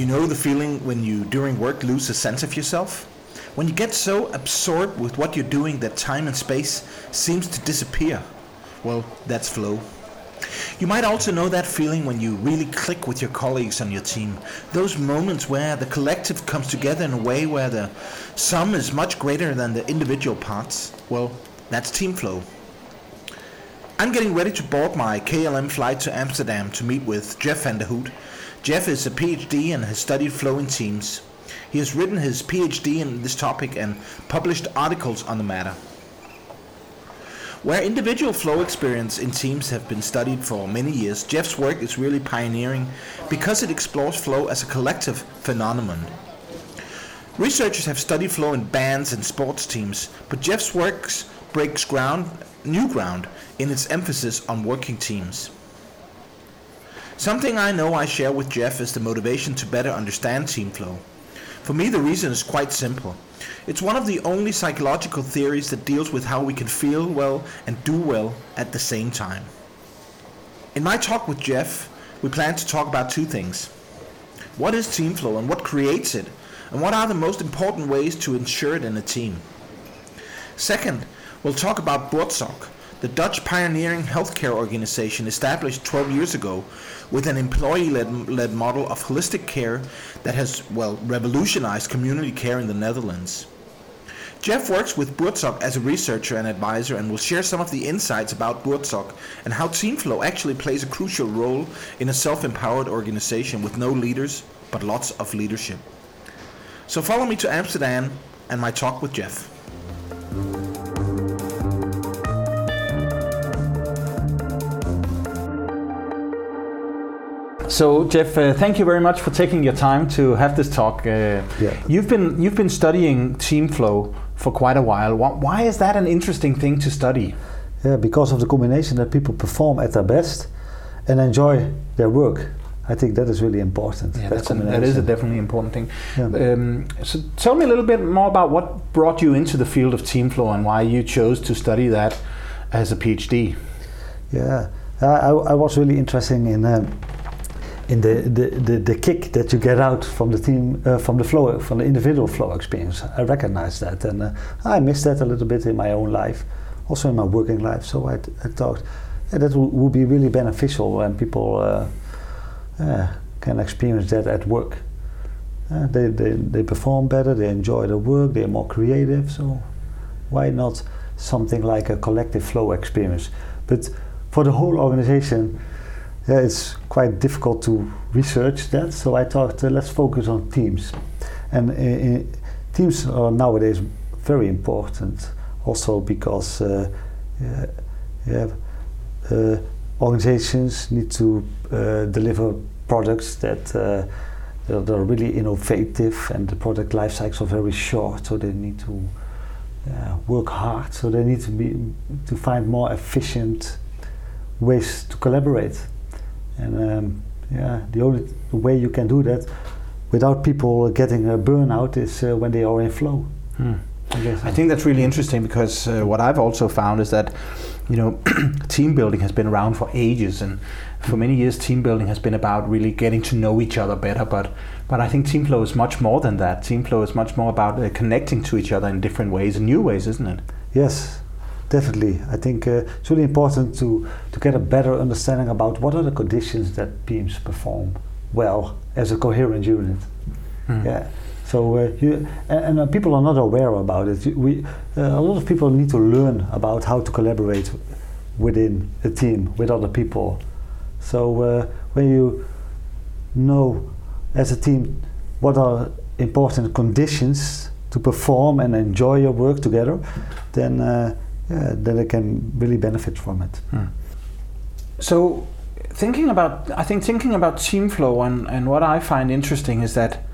You know the feeling when you, during work, lose a sense of yourself? When you get so absorbed with what you're doing that time and space seems to disappear? Well, that's flow. You might also know that feeling when you really click with your colleagues on your team. Those moments where the collective comes together in a way where the sum is much greater than the individual parts. Well, that's team flow. I'm getting ready to board my KLM flight to Amsterdam to meet with Jef van der Hout. Jef is a PhD and has studied flow in teams. He has written his PhD in this topic and published articles on the matter. Where individual flow experience in teams have been studied for many years, Jef's work is really pioneering because it explores flow as a collective phenomenon. Researchers have studied flow in bands and sports teams, but Jef's work breaks ground, new ground in its emphasis on working teams. Something I know I share with Jef is the motivation to better understand team flow. For me, the reason is quite simple. It's one of the only psychological theories that deals with how we can feel well and do well at the same time. In my talk with Jef, we plan to talk about two things. What is team flow and what creates it? And what are the most important ways to ensure it in a team? Second, we'll talk about Buurtzorg, the Dutch pioneering healthcare organization established 12 years ago with an employee-led model of holistic care that has, well, revolutionized community care in the Netherlands. Jef works with Buurtzorg as a researcher and advisor and will share some of the insights about Buurtzorg and how TeamFlow actually plays a crucial role in a self-empowered organization with no leaders, but lots of leadership. So follow me to Amsterdam and my talk with Jef. So, Jef, uh, thank you very much for taking your time to have this talk. Uh, yeah. You've been you've been studying team flow for quite a while. Why is that an interesting thing to study? Yeah, because of the combination that people perform at their best and enjoy their work. I think that is really important. Yeah, that, an, that is a definitely important thing. Yeah. Um, so, tell me a little bit more about what brought you into the field of team flow and why you chose to study that as a PhD. Yeah, I, I was really interested in. Um, in the, the, the, the, kick that you get out from the team, uh, from the flow, from the individual flow experience. I recognize that, and uh, I miss that a little bit in my own life, also in my working life. So I, I thought yeah, that would be really beneficial when people uh, can experience that at work. Uh, they, they, they perform better, they enjoy the work, they're more creative. So why not something like a collective flow experience? But for the whole organization yeah, it's quite difficult to research that. So I thought, uh, let's focus on teams. And uh, teams are nowadays very important, also because uh, yeah, uh, organizations need to uh, deliver products that, uh, that are really innovative, and the product life cycles are very short. So they need to work hard. So they need to be to find more efficient ways to collaborate. And um, yeah, the only way you can do that without people getting a burnout is uh, when they are in flow. Hmm. I, I, think that's really interesting because uh, what I've also found is that you know team building has been around for ages. And for many years team building has been about really getting to know each other better. But but I think team flow is much more than that. Team flow is much more about uh, connecting to each other in different ways in new ways isn't it? Yes definitely. I think uh, it's really important to, to get a better understanding about what are the conditions that teams perform well as a coherent unit. Mm. Yeah. So uh, you, and, and uh, people are not aware about it. We uh, a lot of people need to learn about how to collaborate within a team with other people. So uh, when you know as a team what are important conditions to perform and enjoy your work together, then uh, yeah, that I can really benefit from it. Hmm. So, thinking about, I think thinking about team flow and, and what I find interesting is that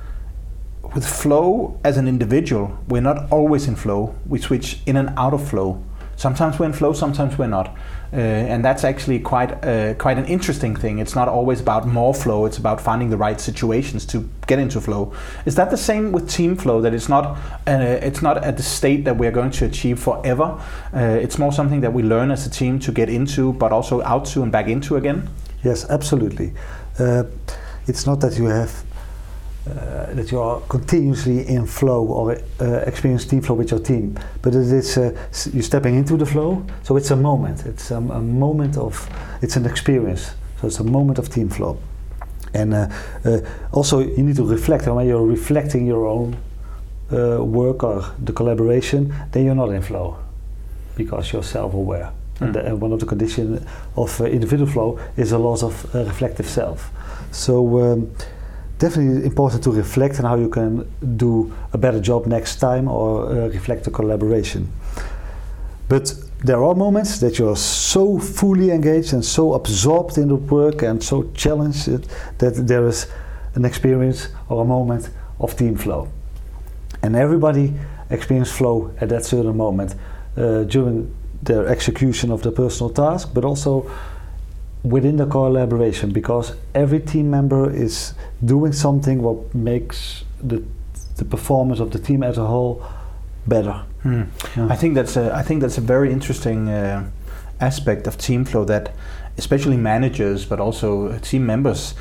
with flow as an individual, we're not always in flow. We switch in and out of flow. Sometimes we're in flow, sometimes we're not. Uh, and that's actually quite uh, quite an interesting thing. It's not always about more flow; it's about finding the right situations to get into flow. Is that the same with team flow? That it's not uh, it's not at the state that we're going to achieve forever. Uh, it's more something that we learn as a team to get into, but also out to and back into again. Yes, absolutely. Uh, it's not that you have uh, that you are continuously in flow or uh, experience team flow with your team. But it is uh, you're stepping into the flow, so it's a moment. It's um, a moment of it's an experience. So it's a moment of team flow. And uh, uh, also you need to reflect. And when you're reflecting your own uh, work or the collaboration, then you're not in flow because you're self-aware. And, Mm. the, and one of the conditions of uh, individual flow is a loss of uh, reflective self. So um, definitely important to reflect on how you can do a better job next time or uh, reflect the collaboration. But there are moments that you're so fully engaged and so absorbed in the work and so challenged that there is an experience or a moment of team flow. And everybody experiences flow at that certain moment uh, during their execution of the personal task, but also within the collaboration because every team member is doing something what makes the, the performance of the team as a whole better. Hmm. Yeah. I think that's a I think that's a very interesting uh, aspect of team flow that especially managers but also team members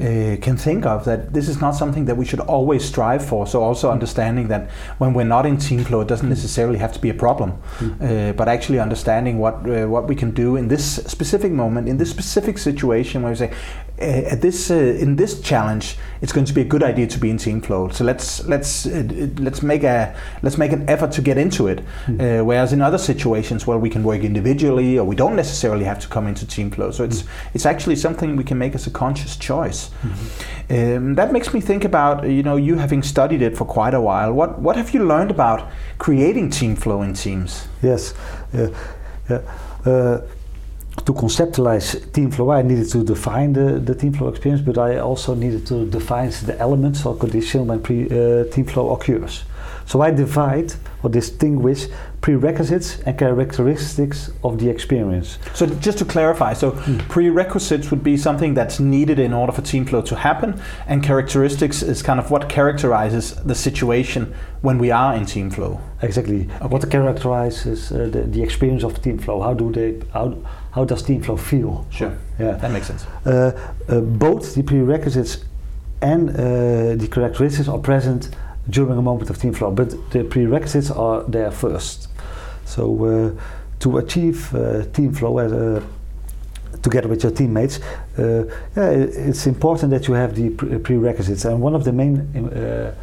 uh, can think of that this is not something that we should always strive for. So also understanding that when we're not in team flow, it doesn't necessarily have to be a problem, uh, but actually understanding what uh, what we can do in this specific moment, in this specific situation, where we say. Uh, at this uh, in this challenge, it's going to be a good idea to be in team flow. So let's let's uh, let's make a let's make an effort to get into it. Uh, whereas in other situations where we can work individually or we don't necessarily have to come into team flow. So it's it's actually something we can make as a conscious choice. Um, that makes me think about you know you having studied it for quite a while. What what have you learned about creating team flow in teams? Yes. Uh, yeah. To conceptualize team flow, I needed to define the, the team flow experience, but I also needed to define the elements or conditions when pre, uh, team flow occurs. So I divide or distinguish prerequisites and characteristics of the experience. So just to clarify, so prerequisites would be something that's needed in order for team flow to happen, and characteristics is kind of what characterizes the situation when we are in team flow. Exactly. What characterizes uh, the, the experience of team flow? How do they? How, how does team flow feel? Sure, Yeah. that makes sense. Uh, uh, both the prerequisites and uh, the characteristics are present during a moment of team flow, but the prerequisites are there first. So uh, to achieve uh, team flow as a, together with your teammates, uh, yeah, it's important that you have the pre- prerequisites, and one of the main uh,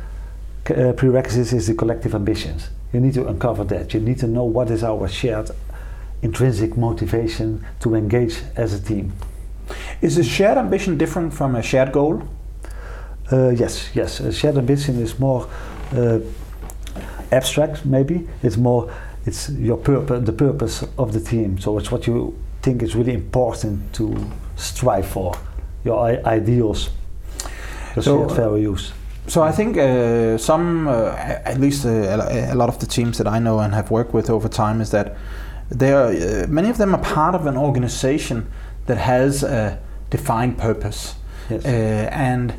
uh, prerequisites is the collective ambitions. You need to uncover that. You need to know what is our shared intrinsic motivation to engage as a team. Is a shared ambition different from a shared goal? Uh, yes, yes. A shared ambition is more uh, abstract, maybe. It's more, it's your purpose, the purpose of the team. So it's what you think is really important to strive for, your I- ideals, your So, shared values. So I think uh, some, uh, at least uh, a lot of the teams that I know and have worked with over time, is that they are uh, many of them are part of an organization that has a defined purpose, Yes. uh, and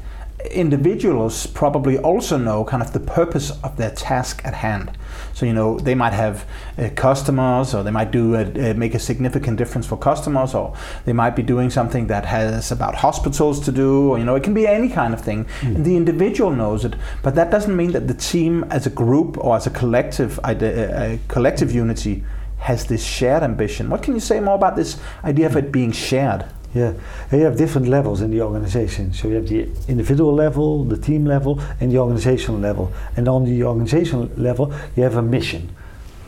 individuals probably also know kind of the purpose of their task at hand. So you know they might have uh, customers, or they might do a, uh, make a significant difference for customers, or they might be doing something that has about hospitals to do, or you know it can be any kind of thing. And the individual knows it, but that doesn't mean that the team, as a group or as a collective, uh, a collective unity, has this shared ambition. What can you say more about this idea of it being shared? Yeah, and you have different levels in the organization. So you have the individual level, the team level, and the organizational level. And on the organizational level, you have a mission.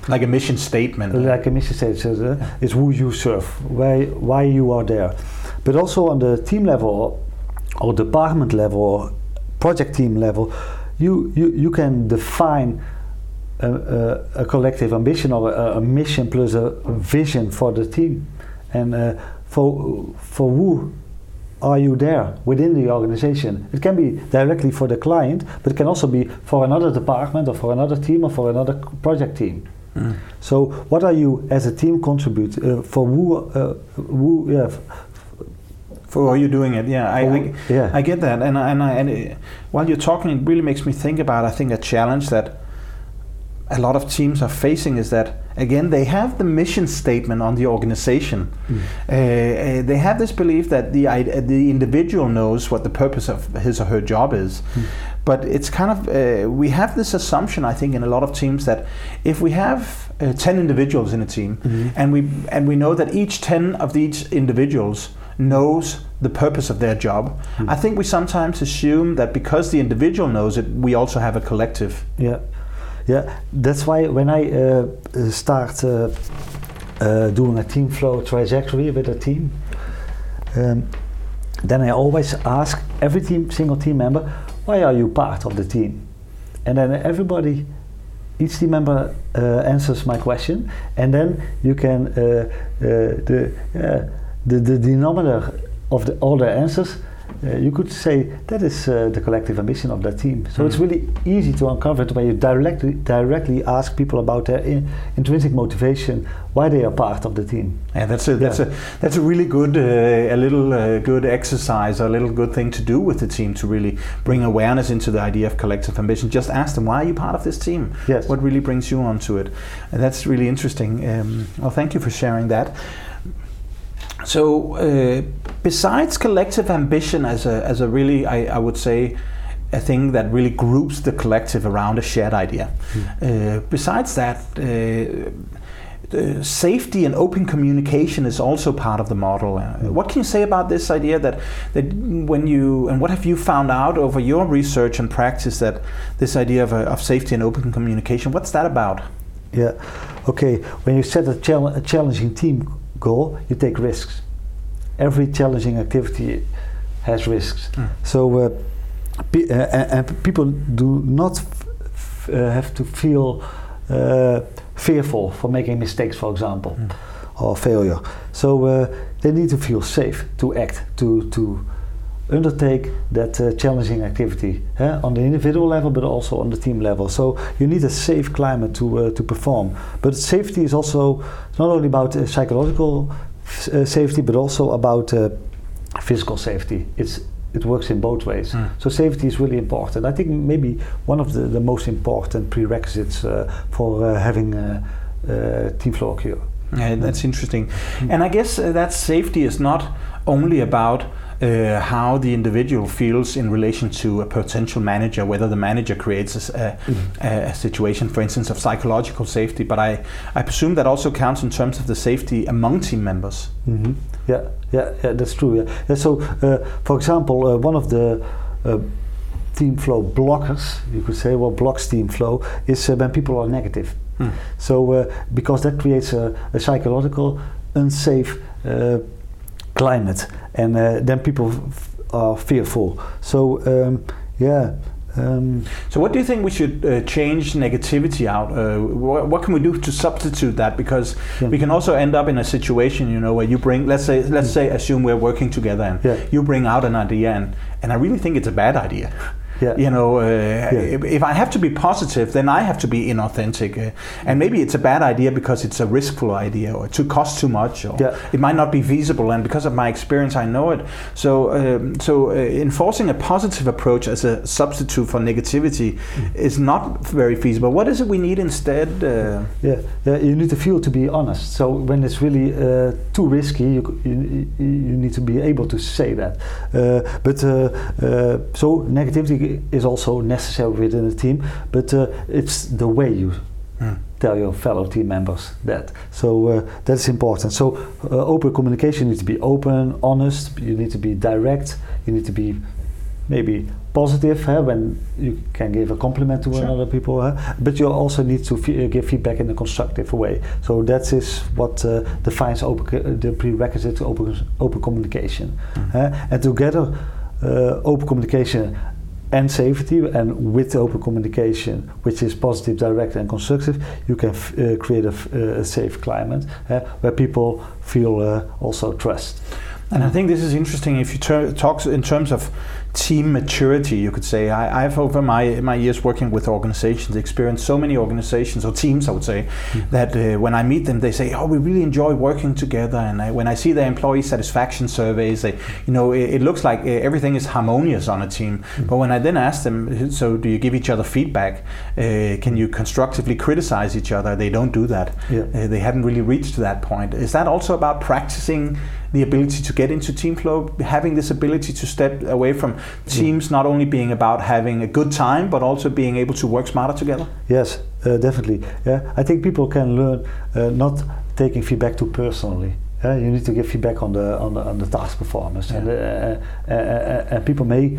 Like a mission statement. like a mission states, uh, is who you serve, why why you are there. But also on the team level or department level or project team level, you you, you can define a, a, a collective ambition or a, a mission plus a vision for the team, and uh, for for who are you there within the organization? It can be directly for the client, but it can also be for another department or for another team or for another project team. Mm. So, what are you as a team contribute uh, for who? Uh, who? Yeah, For are you doing it? Yeah, I, I, yeah, I get that, and and, I, and it, while you're talking, it really makes me think about I think a challenge that a lot of teams are facing is that again they have the mission statement on the organization. Mm. Uh, they have this belief that the the individual knows what the purpose of his or her job is. Mm. But it's kind of uh, we have this assumption I think in a lot of teams that if we have uh, ten individuals in a team mm-hmm. and we and we know that each ten of these individuals knows the purpose of their job. Mm. I think we sometimes assume that because the individual knows it, we also have a collective. Yeah, yeah. That's why when I uh, start uh, uh, doing a team flow trajectory with a team, um, then I always ask every team, single team member, why are you part of the team? And then everybody each team member uh, answers my question, and then you can uh, uh, the the, the denominator of the, all the answers, uh, you could say that is uh, the collective ambition of that team. So mm. it's really easy to uncover it when you directly directly ask people about their in, intrinsic motivation, why they are part of the team. Yeah, that's a that's yeah. a that's a really good uh, a little uh, good exercise, a little good thing to do with the team to really bring awareness into the idea of collective ambition. Just ask them why are you part of this team. Yes. What really brings you onto it? And that's really interesting. Um, well, thank you for sharing that. So, uh, besides collective ambition as a, as a really, I, I, would say, a thing that really groups the collective around a shared idea. Mm. Uh, besides that, uh, safety and open communication is also part of the model. Mm. What can you say about this idea that, that when you, and what have you found out over your research and practice that this idea of, of safety and open communication, what's that about? Yeah, okay. When you set a, a challenging team goal, you take risks. Every challenging activity has risks. Mm. So, uh, pe uh, and people do not uh, have to feel uh, fearful for making mistakes, for example, mm. or failure. So uh, they need to feel safe to act, to to undertake that uh, challenging activity eh, on the individual level but also on the team level so you need a safe climate to uh, to perform but safety is also not only about uh, psychological safety but also about uh, physical safety. It's it works in both ways. Mm. so safety is really important. I think maybe one of the, the most important prerequisites uh, for having a team flow occur yeah, that's interesting and i guess that safety is not only about uh, how the individual feels in relation to a potential manager, whether the manager creates a, mm-hmm. a, situation, for instance, of psychological safety. But I, I presume that also counts in terms of the safety among team members. Mm-hmm. Yeah, yeah, yeah, that's true. Yeah. yeah so, uh, for example, uh, one of the uh, team flow blockers, you could say, well, blocks team flow, is uh, when people are negative. Mm. So, uh, because that creates a, a psychological unsafe climate, and uh, then people are fearful. So um, yeah. Um, so, what do you think we should uh, change negativity out? Uh, wh- what can we do to substitute that? Because yeah. we can also end up in a situation, you know, where you bring, let's say, let's say, assume we're working together, and yeah. you bring out an idea, and, and I really think it's a bad idea. Yeah. You know, uh, yeah. if I have to be positive, then I have to be inauthentic. Uh, and maybe it's a bad idea because it's a riskful idea or it costs too much or yeah. it might not be feasible. And because of my experience, I know it. So, um, so uh, enforcing a positive approach as a substitute for negativity mm. is not very feasible. What is it we need instead? Uh? yeah. yeah, you need to feel to be honest. So when it's really uh, too risky, you, you, you, need to be able to say that. Uh, but so negativity is also necessary within a team, but uh, it's the way you mm. tell your fellow team members that. So uh, that's important. So uh, open communication needs to be open, honest. You need to be direct. You need to be maybe positive huh, when you can give a compliment to sure. another people, huh? but you also need to f- give feedback in a constructive way. So that is what uh, defines open, the prerequisite to open, open communication. Mm. and together, uh, open communication and safety and with open communication which is positive direct and constructive you can uh, create a, a, safe climate uh, where people feel uh, also trust. And I think this is interesting if you talk in terms of team maturity, you could say. I, have over my my years working with organizations experienced so many organizations or teams, I would say, mm. that uh, when I meet them, they say, "Oh, we really enjoy working together." And I, when I see their employee satisfaction surveys, they, you know, it, it looks like uh, everything is harmonious on a team. Mm. But when I then ask them, "So do you give each other feedback? Uh, can you constructively criticize each other?" They don't do that. Yeah. Uh, they haven't really reached that point. Is that also about practicing? the ability to get into team flow, having this ability to step away from teams not only being about having a good time, but also being able to work smarter together? Yes, uh, definitely. Yeah, I think people can learn uh, not taking feedback too personally. Yeah, you need to give feedback on the on the, on the task performance, yeah. and, uh, uh, uh, uh and people may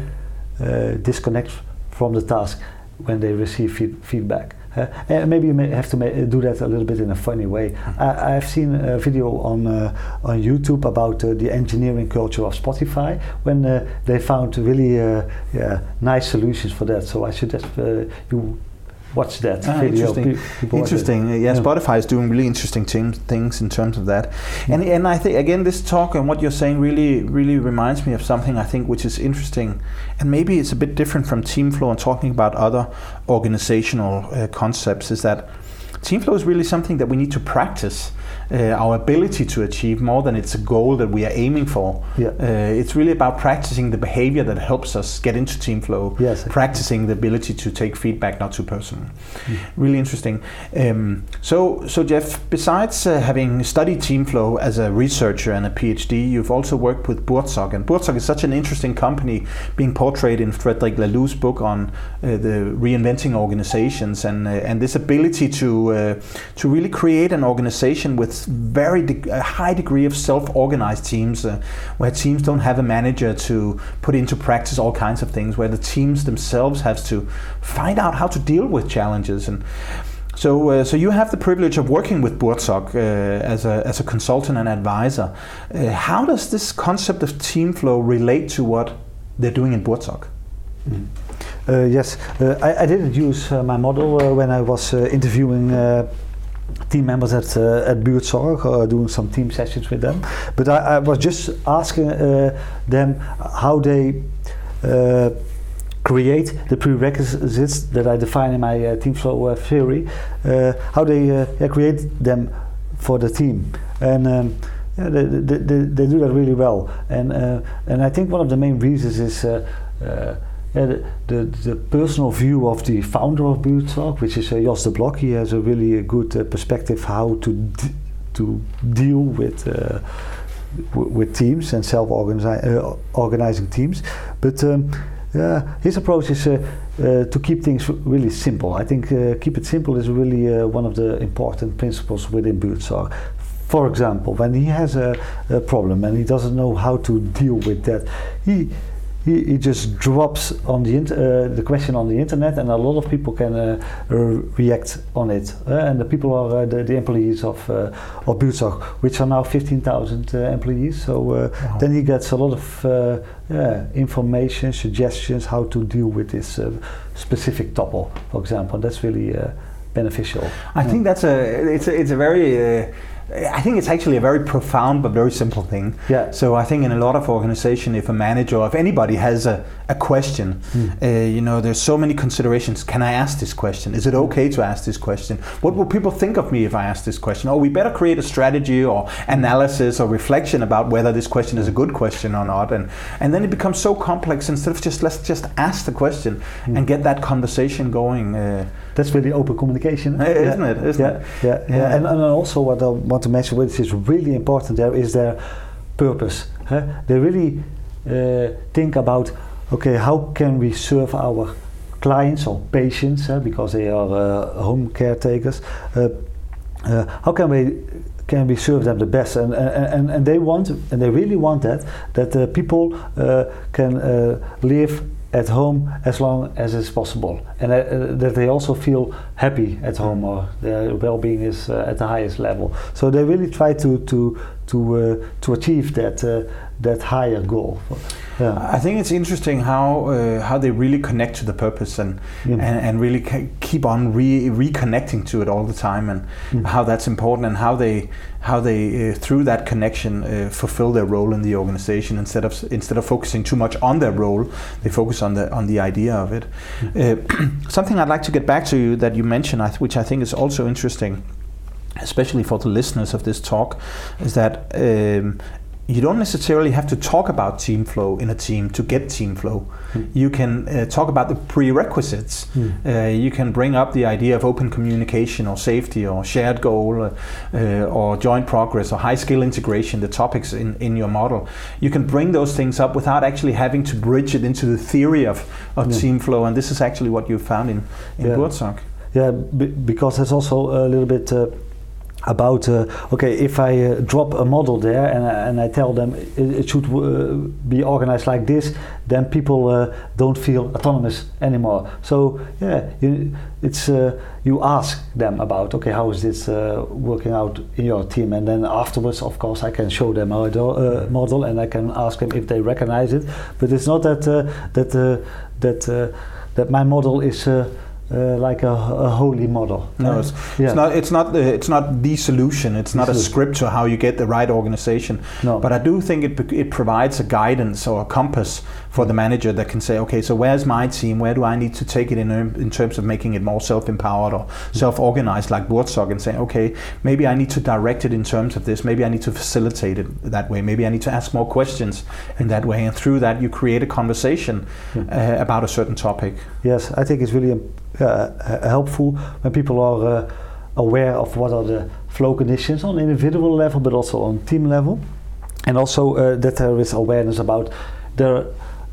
disconnect from the task when they receive feed feedback. Uh, maybe you may have to do that a little bit in a funny way. I, have seen a video on uh, on YouTube about uh, the engineering culture of Spotify when uh, they found really uh, yeah, nice solutions for that. So I suggest uh, you watch that ah, video. Interesting. interesting. Yeah, yeah, Spotify is doing really interesting things in terms of that. Yeah. And and I think again this talk and what you're saying really really reminds me of something I think which is interesting, and maybe it's a bit different from team flow and talking about other organizational uh, concepts. Is that team flow is really something that we need to practice uh, our ability to achieve more than it's a goal that we are aiming for. Yeah. Uh, it's really about practicing the behavior that helps us get into team flow. Yes. Practicing the ability to take feedback, not too personal. Mm. Really interesting. Um, so, so Jef, besides uh, having studied team flow as a researcher and a PhD, you've also worked with Buurtzorg, and Buurtzorg is such an interesting company, being portrayed in Frederic Laloux's book on uh, the reinventing organizations and uh, and this ability to uh, to really create an organization with very de- a high degree of self-organized teams uh, where teams don't have a manager to put into practice all kinds of things where the teams themselves have to find out how to deal with challenges and so, uh, so you have the privilege of working with Buurtzorg uh, as, a, as a consultant and advisor. Uh, how does this concept of team flow relate to what they're doing in Buurtzorg? Mm. Uh, yes, uh, I, I, didn't use uh, my model when I was interviewing team members at uh, at Buurtzorg, uh, doing some team sessions with them. But I, I was just asking uh, them how they uh, create the prerequisites that I define in my uh, team flow uh, theory, how they yeah, create them for the team. And um, yeah, they, they, they, do that really well. And, and I think one of the main reasons is yeah, the, the, the, personal view of the founder of Buurtzorg, which is uh, Jos de Blok, he has a really a good uh, perspective how to to deal with uh, with teams and self-organizing uh, teams. But um, yeah, his approach is uh, uh, to keep things really simple. I think keep it simple is really one of the important principles within Buurtzorg. For example, when he has a, a problem and he doesn't know how to deal with that, he he, he just drops on the uh, the question on the internet, and a lot of people can uh, react on it. Uh, and the people are uh, the, the, employees of uh, of Buurtzorg, which are now 15,000 uh, employees. So wow. then he gets a lot of yeah, information, suggestions how to deal with this specific topic, for example. That's really beneficial. I yeah. think that's a it's a, it's a very I think it's actually a very profound but very simple thing. Yeah. So I think in a lot of organization, if a manager or if anybody has a, a question, mm. uh, you know, there's so many considerations. Can I ask this question? Is it okay to ask this question? What will people think of me if I ask this question? Oh, we better create a strategy or analysis or reflection about whether this question is a good question or not. And and then it becomes so complex. Instead of just let's just ask the question mm. and get that conversation going. Uh, that's really open communication, isn't yeah. it? Isn't yeah. it? Yeah, yeah. yeah. And, and also what I want to mention, which is really important there, is their purpose. Huh? They really uh, think about, okay, how can we serve our clients or patients, uh, because they are uh, home caretakers. Uh, uh, how can we can we serve them the best and and, and they want and they really want that that people uh, can live at home as long as it's possible, and uh, that they also feel happy at home or their well-being is uh, at the highest level. So they really try to to to uh, to achieve that that higher goal. Yeah. I think it's interesting how uh, how they really connect to the purpose and and, and, really keep on re- reconnecting to it all the time, and mm. how that's important, and how they how they uh, through that connection uh, fulfill their role in the organization instead of instead of focusing too much on their role, they focus on the on the idea of it. Mm. something I'd like to get back to you that you mentioned, which I think is also interesting especially for the listeners of this talk, is that um, you don't necessarily have to talk about team flow in a team to get team flow. Mm. You can uh, talk about the prerequisites. Mm. Uh, you can bring up the idea of open communication or safety or shared goal uh, or joint progress or high skill integration, the topics in, in your model. You can bring those things up without actually having to bridge it into the theory of, of yeah. team flow. And this is actually what you found in, in yeah. Yeah, because it's also a little bit uh, about uh, okay if I uh, drop a model there and, and I tell them it, it should uh, be organized like this then people uh, don't feel autonomous anymore. So yeah you, it's uh, you ask them about okay how is this uh, working out in your team? And then afterwards of course I can show them a model and I can ask them if they recognize it. But it's not that that that that my model is uh, like a, a, holy model. No, it's, yeah. it's, not. It's not. The, it's not the solution. It's not a script to how you get the right organization. No. But I do think it it provides a guidance or a compass for the manager that can say, okay, so where's my team? Where do I need to take it in in terms of making it more self-empowered or self-organized, like Buurtzorg, and say, okay, maybe I need to direct it in terms of this. Maybe I need to facilitate it that way. Maybe I need to ask more questions in that way, and through that, you create a conversation uh, about a certain topic. Yes, I think it's really uh, helpful when people are uh, aware of what are the flow conditions on individual level, but also on team level, and also uh, that there is awareness about their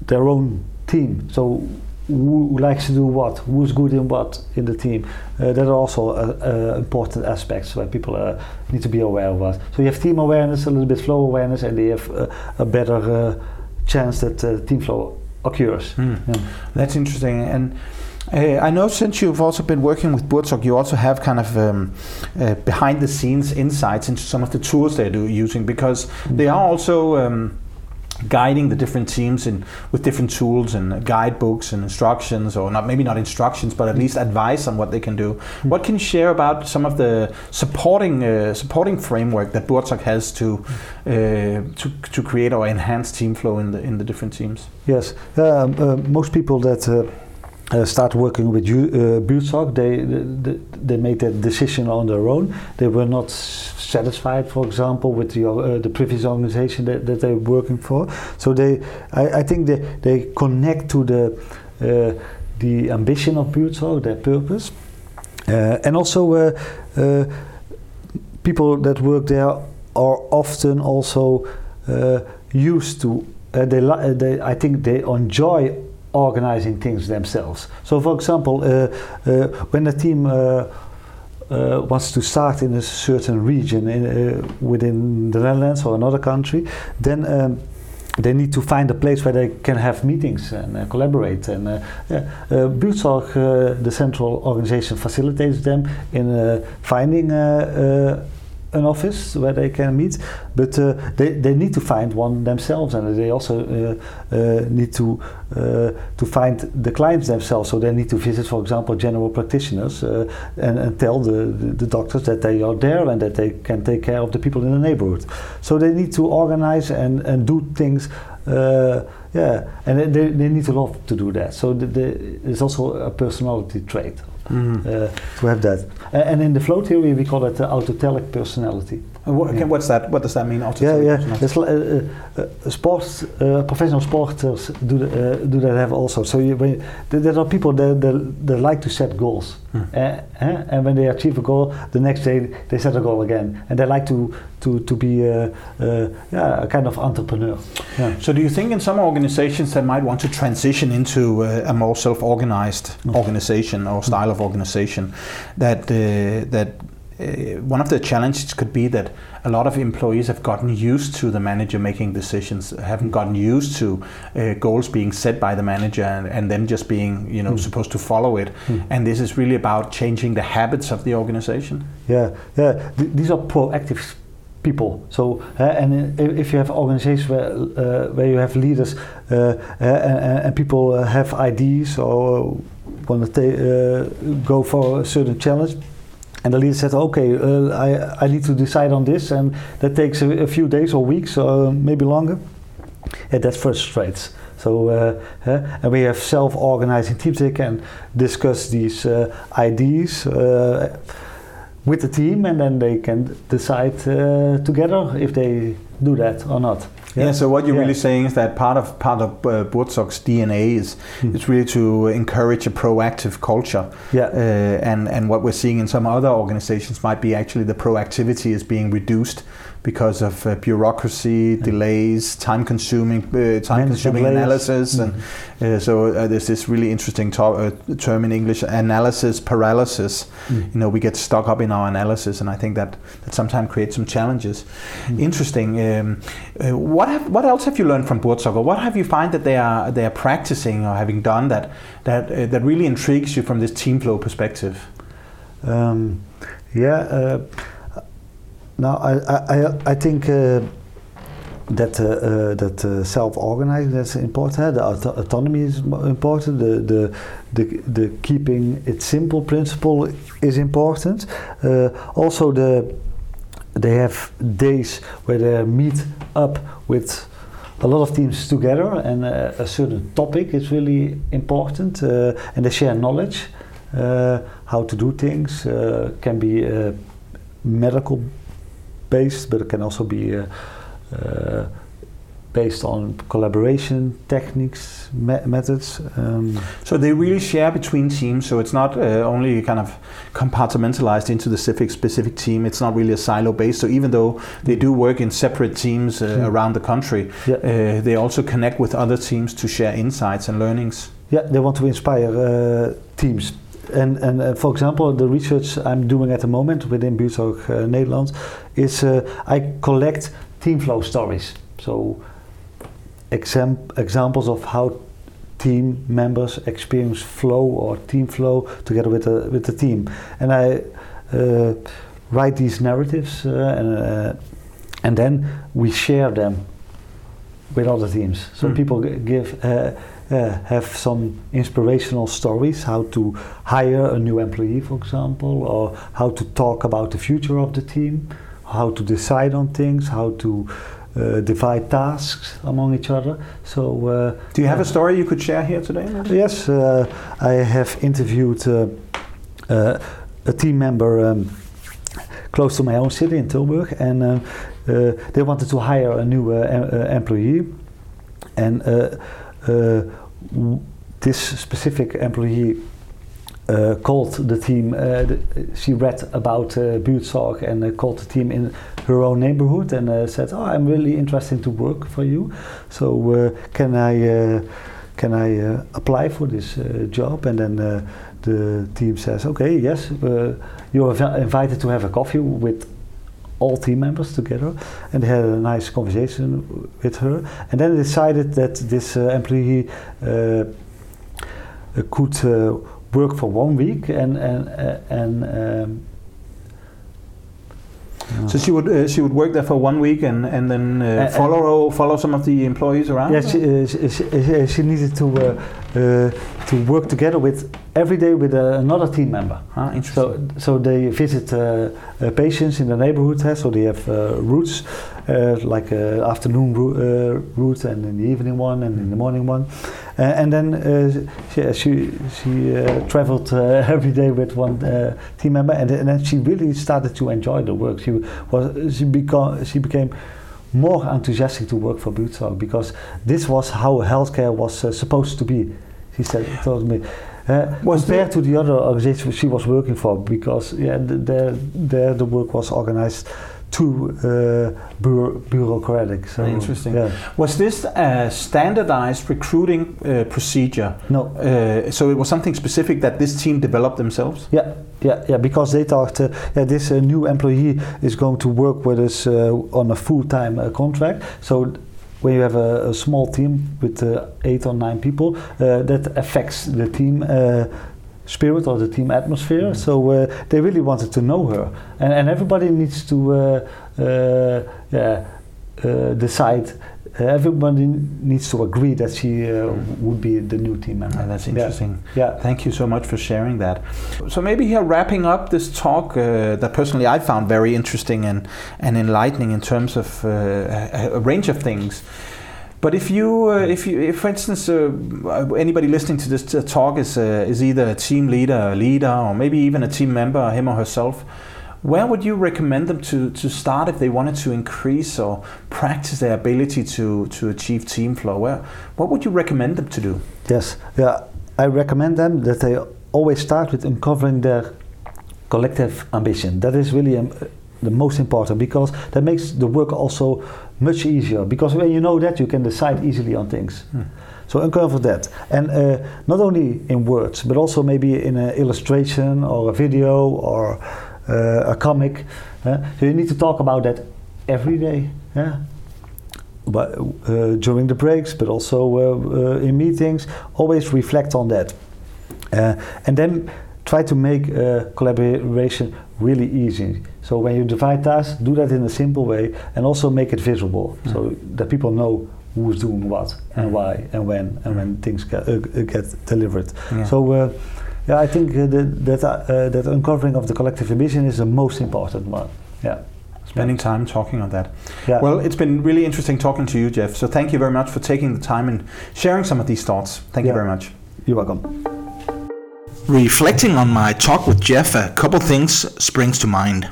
their own team. So who likes to do what, who's good in what in the team. Uh, that are also uh, uh, important aspects where people need to be aware of what. So you have team awareness, a little bit flow awareness, and they have a better chance that team flow occurs. Mm. Yeah. That's interesting. And uh, I know since you've also been working with Buurtzorg, you also have kind of um, uh, behind the scenes insights into some of the tools they're using because mm-hmm. they are also um, guiding the different teams in with different tools and guidebooks and instructions or not maybe not instructions but at least advice on what they can do what can you share about some of the supporting uh, supporting framework that Buurtzorg has to uh, to to create or enhance team flow in the in the different teams yes um, uh, most people that uh, start working with uh, they, they, they made that decision on their own. They were not satisfied, for example, with the, uh, the previous organization that, that they're working for. So they, I, I think they, they connect to the uh, the ambition of Buurtzorg, their purpose, uh, and also uh, uh, people that work there are often also used to. they, they, I think they enjoy organizing things themselves. So, for example, uh, uh, when a team uh, uh, wants to start in a certain region in, uh, within the Netherlands or another country, then um, they need to find a place where they can have meetings and uh, collaborate. And uh, Buurtzorg, the central organization, facilitates them in finding an office where they can meet, but uh, they, they need to find one themselves, and they also uh, uh, need to uh, to find the clients themselves. So they need to visit, for example, general practitioners uh, and, and tell the, the, doctors that they are there and that they can take care of the people in the neighborhood. So they need to organize and, and do things. Uh, yeah, and they, they need to love to do that. So the, the, it's also a personality trait mm. to have that. And in the flow theory, we call it the autotelic personality. What, yeah. What's that? What does that mean? Yeah, yeah. It's, uh, uh, sports, uh, professional sporters do the, uh, do that have also. So you, when, there are people that, that, that like to set goals, hmm. uh, and when they achieve a goal, the next day they set a goal again, and they like to to to be uh, yeah a kind of entrepreneur. Yeah. So do you think in some organizations that might want to transition into a more self-organized mm. organization or style of organization, that that uh, one of the challenges could be that a lot of employees have gotten used to the manager making decisions, haven't gotten used to uh, goals being set by the manager and, and them just being, you know, mm. supposed to follow it. Mm. And this is really about changing the habits of the organization. Yeah, yeah. Th- these are proactive people. So, uh, and if you have organizations where uh, where you have leaders uh, and, and, people have ideas or want to go for a certain challenge, and the leader said, "Okay, I I need to decide on this, and that takes a, a few days or weeks or maybe longer." And that frustrates. So, uh, uh, and we have self-organizing teams. They can discuss these uh, ideas with the team, and then they can decide uh, together if they do that or not. Yeah. yeah so what you're yeah. really saying is that part of part of uh, DNA is mm. it's really to encourage a proactive culture. Yeah. Uh, and and what we're seeing in some other organizations might be actually the proactivity is being reduced because of uh, bureaucracy, mm. delays, time-consuming uh, time-consuming analysis, mm. and uh, so uh, there's this really interesting to- uh, term in English: analysis paralysis. Mm. You know, we get stuck up in our analysis, and I think that that sometimes creates some challenges. Interesting. Um, uh, what have, what else have you learned from Buurtzorg, what have you find that they are they are practicing or having done that that that really intrigues you from this team flow perspective? Um, yeah now, I, I, I think uh, that uh, uh, that uh, self-organizing that's important. The auto autonomy is important. The, the the the keeping it simple principle is important. Uh, also, the they have days where they meet up with a lot of teams together, and uh, a certain topic is really important, uh, and they share knowledge. how to do things can be medical based, but it can also be uh, uh, based on collaboration techniques, me methods. Um, so they really share between teams. So it's not uh, only kind of compartmentalized into the specific specific team. It's not really a silo based. So even though they do work in separate teams uh, mm. around the country, yeah. uh, they also connect with other teams to share insights and learnings. Yeah, they want to inspire uh, teams and and uh, for example, the research I'm doing at the moment within Buurtzorg uh, Nederland is uh, I collect team flow stories. So exam examples of how team members experience flow or team flow together with the with the team, and I write these narratives and and then we share them with other teams. Some mm. people give uh, have some inspirational stories how to hire a new employee, for example, or how to talk about the future of the team, how to decide on things, how to uh, divide tasks among each other. So, uh, do you have a story you could share here today? Maybe? Yes, uh, I have interviewed uh, uh, a team member. Um, close to my own city in Tilburg, and they wanted to hire a new employee, and uh, this specific employee uh, called the team. Uh, she read about uh, Buurtzorg and uh, called the team in her own neighborhood and uh, said, "Oh, I'm really interested to work for you. So uh, can I can I apply for this job?" And then the team says, "Okay, yes, you were invited to have a coffee with all team members together and they had a nice conversation with her and then decided that this uh, employee uh, could uh, work for one week and and uh, and um, so she would uh, she would work there for one week and and then uh, follow follow some of the employees around. Yeah, she, she, she, needed to to work together with every day with uh, another team member. Ah, interesting. So, so they visit uh, uh, patients in the neighborhood. Uh, so they have uh, routes, uh, like afternoon route and in the evening one and in the morning one. Uh, and then uh, uh, she she, she traveled every day with one team member, and, and then she really started to enjoy the work. She was she became she became more enthusiastic to work for Buurtzorg because this was how healthcare was supposed to be She said, told me. Uh, was compared to the other organizations she was working for, because yeah, there, there the work was organized too uh, bureaucratic. So, Interesting. Yeah. Was this a standardized recruiting uh, procedure? No. Uh, so it was something specific that this team developed themselves? Yeah, yeah, yeah. Because they thought, uh, yeah, this uh, new employee is going to work with us uh, on a full-time contract. So when you have a, a small team with uh, eight or nine people, uh, that affects the team uh, spirit or the team atmosphere. Mm. So uh, they really wanted to know her, and, and everybody needs to uh, uh, yeah, uh, decide. Uh, everybody needs to agree that she mm. would be the new team member. Yeah, that's interesting. Yeah. yeah. Thank you so much for sharing that. So maybe here wrapping up this talk that personally I found very interesting and, and enlightening in terms of a, a range of things. But if you, uh, if you, if for instance, uh, anybody listening to this uh, talk is uh, is either a team leader, a leader, or maybe even a team member, him or herself, where would you recommend them to, to start if they wanted to increase or practice their ability to, to achieve team flow? Where, what would you recommend them to do? Yes, yeah, I recommend them that they always start with uncovering their collective ambition. That is really um, the most important because that makes the work also much easier. Because when you know that you can decide easily on things. Hmm. so uncover that. And uh, not only in words but also maybe in an illustration or a video or uh, a comic uh, so you need to talk about that every day yeah but uh, during the breaks but also uh, uh, in meetings always reflect on that. And then try to make collaboration really easy so when you divide tasks, do that in a simple way and also make it visible so that people know who's doing what and mm. why and when and when things get, uh, uh, get delivered. Yeah. So uh, yeah, I think uh, that that, uh, that uncovering of the collective ambition is the most important one. Yeah. Spending time talking on that. Yeah. Well, it's been really interesting talking to you, Jef. So thank you very much for taking the time and sharing some of these thoughts. Thank yeah. you very much. You're welcome. Reflecting on my talk with Jef, a couple things springs to mind.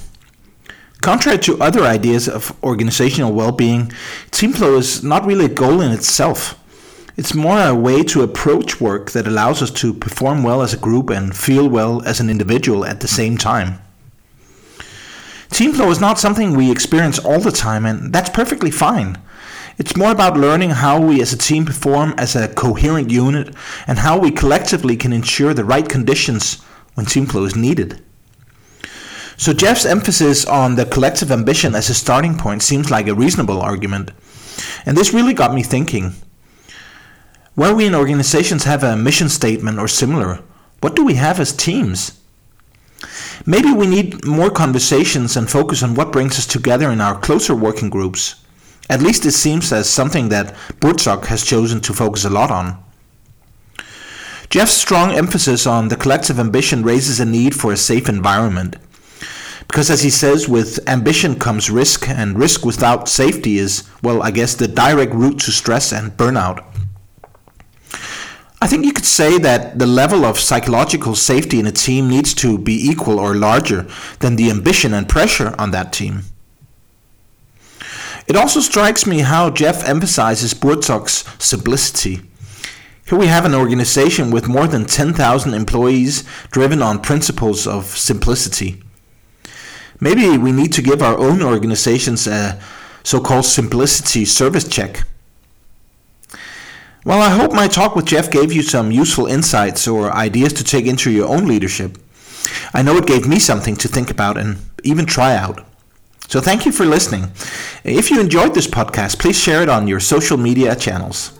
Contrary to other ideas of organizational well being, team flow is not really a goal in itself. It's more a way to approach work that allows us to perform well as a group and feel well as an individual at the same time. Team flow is not something we experience all the time, and that's perfectly fine. It's more about learning how we as a team perform as a coherent unit and how we collectively can ensure the right conditions when team flow is needed. So Jef's emphasis on the collective ambition as a starting point seems like a reasonable argument. And this really got me thinking. Where we in organizations have a mission statement or similar, what do we have as teams? Maybe we need more conversations and focus on what brings us together in our closer working groups. At least it seems as something that Buurtzorg has chosen to focus a lot on. Jef's strong emphasis on the collective ambition raises a need for a safe environment. Because as he says, with ambition comes risk, and risk without safety is, well, I guess, the direct route to stress and burnout. I think you could say that the level of psychological safety in a team needs to be equal or larger than the ambition and pressure on that team. It also strikes me how Jef emphasizes Buurtzorg's simplicity. Here we have an organization with more than 10,000 employees driven on principles of simplicity. Maybe we need to give our own organizations a so called simplicity service check. Well, I hope my talk with Jef gave you some useful insights or ideas to take into your own leadership. I know it gave me something to think about and even try out. So thank you for listening. If you enjoyed this podcast, please share it on your social media channels.